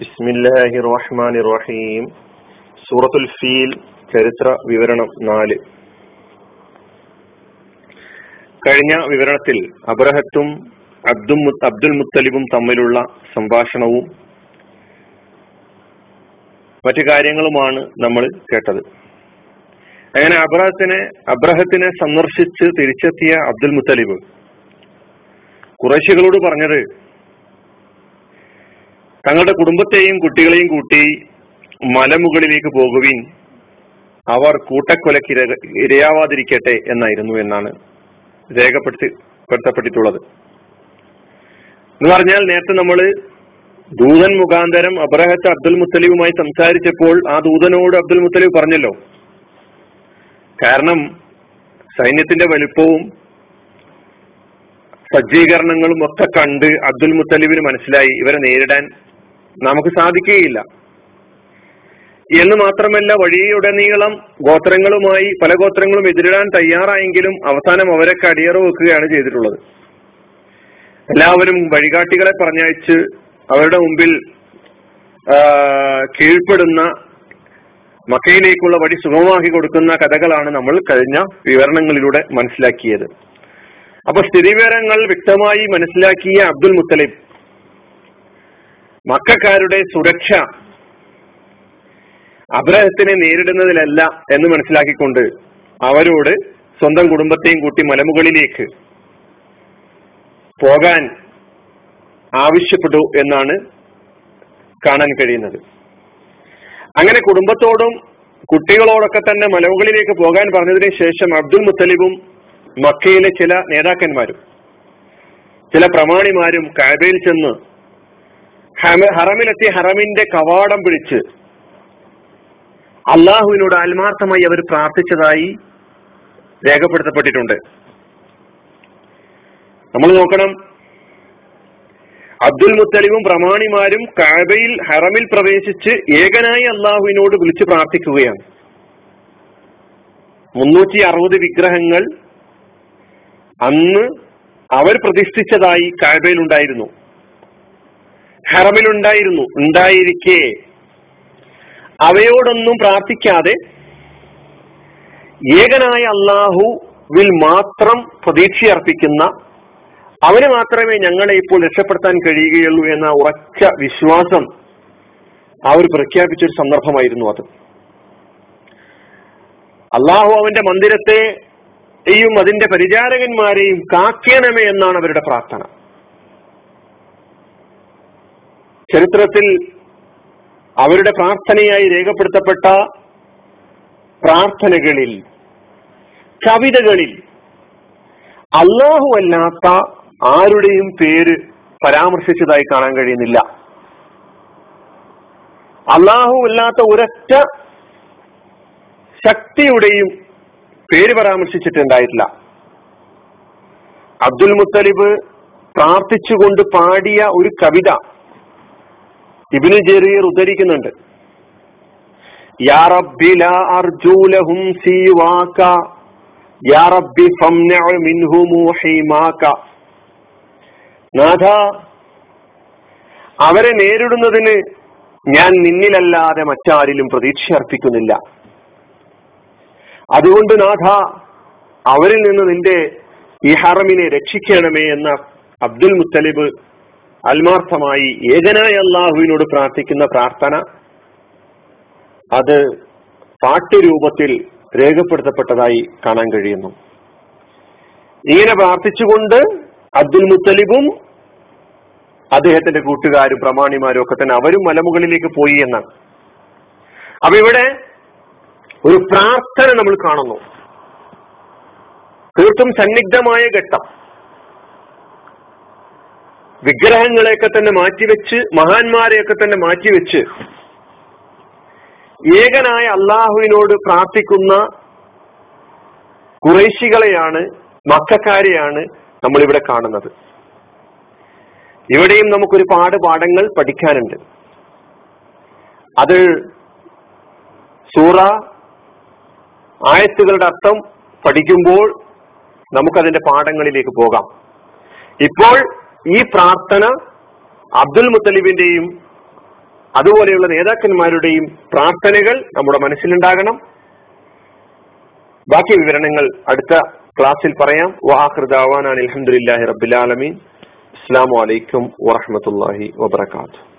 ബിസ്മില്ലാഹി റഹ്മാൻ റഹീം സൂറത്തുൽ ഫീൽ ചരിത്ര വിവരണം നാല്. കഴിഞ്ഞ വിവരണത്തിൽ അബ്രഹത്തും അബ്ദും അബ്ദുൽ മുത്തലിബും തമ്മിലുള്ള സംഭാഷണവും മറ്റു കാര്യങ്ങളുമാണ് നമ്മൾ കേട്ടത്. അങ്ങനെ അബ്രഹത്തിനെ അബ്രഹത്തിനെ സന്ദർശിച്ച് തിരിച്ചെത്തിയ അബ്ദുൽ മുത്തലിബ് കുറേശികളോട് പറഞ്ഞത് തങ്ങളുടെ കുടുംബത്തെയും കുട്ടികളെയും കൂട്ടി മലമുകളിലേക്ക് പോകുവിൻ. അവർ കൂട്ടക്കൊലക്ക് ഇരയാവാതിരിക്കട്ടെ എന്നായിരുന്നു എന്നാണ് രേഖപ്പെടുത്തപ്പെട്ടിട്ടുള്ളത് പെടുത്തപ്പെട്ടിട്ടുള്ളത്. എന്ന് പറഞ്ഞാൽ നേരത്തെ നമ്മൾ ദൂതൻ മുഖാന്തരം അബ്രഹത്ത് അബ്ദുൽ മുത്തലിബുമായി സംസാരിച്ചപ്പോൾ ആ ദൂതനോട് അബ്ദുൽ മുത്തലിബ് പറഞ്ഞല്ലോ. കാരണം സൈന്യത്തിന്റെ വലുപ്പവും സജ്ജീകരണങ്ങളും ഒക്കെ കണ്ട് അബ്ദുൽ മുത്തലിബിന് മനസ്സിലായി. ഇവരെ നേരിടാൻ നമുക്ക് സാധിക്കുകയില്ല. എന്ന് മാത്രമല്ല വഴിയുടനീളം ഗോത്രങ്ങളുമായി പല ഗോത്രങ്ങളും എതിരിടാൻ തയ്യാറായെങ്കിലും അവസാനം അവരെ കടിയറ വെക്കുകയാണ് ചെയ്തിട്ടുള്ളത്. എല്ലാവരും വഴികാട്ടികളെ പറഞ്ഞയച്ച് അവരുടെ മുമ്പിൽ കീഴ്പ്പെടുന്ന മക്കയിലേക്കുള്ള വഴി സുഗമമാക്കി കൊടുക്കുന്ന കഥകളാണ് നമ്മൾ കഴിഞ്ഞ വിവരണങ്ങളിലൂടെ മനസ്സിലാക്കിയത്. അപ്പൊ സ്ഥിതിവിവരങ്ങൾ വ്യക്തമായി മനസ്സിലാക്കിയ അബ്ദുൽ മുത്തലിബ്. മക്കാരുടെ സുരക്ഷ അബ്രഹത്തിനെ നേരിടുന്നതിലല്ല എന്ന് മനസ്സിലാക്കിക്കൊണ്ട് അവരോട് സ്വന്തം കുടുംബത്തെയും കൂട്ടി മലമുകളിലേക്ക് പോകാൻ ആവശ്യപ്പെട്ടു എന്നാണ് കാണാൻ കഴിയുന്നത്. അങ്ങനെ കുടുംബത്തോടും കുട്ടികളോടൊക്കെ തന്നെ മലമുകളിലേക്ക് പോകാൻ പറഞ്ഞതിന് ശേഷം അബ്ദുൽ മുത്തലിബും മക്കയിലെ ചില നേതാക്കന്മാരും ചില പ്രമാണിമാരും കാബയിൽ ചെന്ന് ഹറമിലെത്തി ഹറമിന്റെ കവാടം പിടിച്ച് അള്ളാഹുവിനോട് ആത്മാർത്ഥമായി അവർ പ്രാർത്ഥിച്ചതായി രേഖപ്പെടുത്തപ്പെട്ടിട്ടുണ്ട്. നമ്മൾ നോക്കണം അബ്ദുൽ മുത്തലിവും പ്രമാണിമാരും കാബയിൽ ഹറമിൽ പ്രവേശിച്ച് ഏകനായി അള്ളാഹുവിനോട് വിളിച്ചു പ്രാർത്ഥിക്കുകയാണ്. മുന്നൂറ്റി അറുപത് വിഗ്രഹങ്ങൾ അന്ന് അവർ പ്രതിഷ്ഠിച്ചതായി കാബയിൽ ഉണ്ടായിരുന്നു ഹറമിലുണ്ടായിരുന്നു. ഉണ്ടായിരിക്കെ. അവയോടൊന്നും പ്രാർത്ഥിക്കാതെ ഏകനായ അള്ളാഹുവിൽ മാത്രം പ്രതീക്ഷയർപ്പിക്കുന്ന അവന് മാത്രമേ ഞങ്ങളെ ഇപ്പോൾ രക്ഷപ്പെടുത്താൻ കഴിയുകയുള്ളൂ എന്ന ഉറച്ച വിശ്വാസം അവർ പ്രഖ്യാപിച്ചൊരു സന്ദർഭമായിരുന്നു അത്. അള്ളാഹു അവന്റെ മന്ദിരത്തെയും അതിന്റെ പരിചാരകന്മാരെയും കാക്കണമേ എന്നാണ് അവരുടെ പ്രാർത്ഥന. ചരിത്രത്തിൽ അവരുടെ പ്രാർത്ഥനയായി രേഖപ്പെടുത്തപ്പെട്ട പ്രാർത്ഥനകളിൽ കവിതകളിൽ അള്ളാഹു അല്ലാത്ത ആരുടെയും പേര് പരാമർശിച്ചതായി കാണാൻ കഴിയുന്നില്ല. അള്ളാഹു അല്ലാത്ത ഒരൊറ്റ ശക്തിയുടെയും പേര് പരാമർശിച്ചിട്ടുണ്ടായിട്ടില്ല. അബ്ദുൽ മുത്തലിബ് പ്രാർത്ഥിച്ചുകൊണ്ട് പാടിയ ഒരു കവിത ഇബിന് ജെറിയർ ഉദ്ധരിക്കുന്നുണ്ട്. അവരെ നേരിടുന്നതിന് ഞാൻ നിന്നിലല്ലാതെ മറ്റാരിലും പ്രതീക്ഷ അർപ്പിക്കുന്നില്ല അതുകൊണ്ട് നാഥ അവരിൽ നിന്ന് നിന്റെ ഈ ഹറമിനെ രക്ഷിക്കണമേ എന്ന അബ്ദുൽ മുത്തലിബ് ആത്മാർത്ഥമായി ഏകനായ അള്ളാഹുവിനോട് പ്രാർത്ഥിക്കുന്ന പ്രാർത്ഥന. അത് പാട്ടുരൂപത്തിൽ രേഖപ്പെടുത്തപ്പെട്ടതായി കാണാൻ കഴിയുന്നു. ഇങ്ങനെ പ്രാർത്ഥിച്ചുകൊണ്ട് അബ്ദുൽ മുത്തലിബും അദ്ദേഹത്തിന്റെ കൂട്ടുകാരും പ്രമാണിമാരും ഒക്കെ തന്നെ അവരും മലമുകളിലേക്ക് പോയി എന്നാണ്. അപ്പൊ ഇവിടെ ഒരു പ്രാർത്ഥന നമ്മൾ കാണുന്നു. തീർത്തും സന്നിഗ്ധമായ ഘട്ടം. വിഗ്രഹങ്ങളെയൊക്കെ തന്നെ മാറ്റിവെച്ച് മഹാന്മാരെയൊക്കെ തന്നെ മാറ്റിവെച്ച് ഏകനായ അള്ളാഹുവിനോട് പ്രാർത്ഥിക്കുന്ന കുറേശികളെയാണ് മക്കാരെയാണ് നമ്മളിവിടെ കാണുന്നത്. ഇവിടെയും നമുക്കൊരുപാട് പാഠങ്ങൾ പഠിക്കാനുണ്ട്. അത് സൂറ ആയത്തുകളുടെ അർത്ഥം പഠിക്കുമ്പോൾ നമുക്കതിന്റെ പാഠങ്ങളിലേക്ക് പോകാം. ഇപ്പോൾ ഈ പ്രാർത്ഥന അബ്ദുൽ മുത്തലിബിന്റെയും അതുപോലെയുള്ള നേതാക്കന്മാരുടെയും പ്രാർത്ഥനകൾ നമ്മുടെ മനസ്സിലുണ്ടാകണം. ബാക്കി വിവരണങ്ങൾ അടുത്ത ക്ലാസ്സിൽ പറയാം. വാഹൃദാവാൻ അലഹമുല്ലാഹി റബ്ബിലാലമീൻ അസ്സാം വലൈക്കും വാഹമത്തല്ലാഹി വബർക്കാത്തു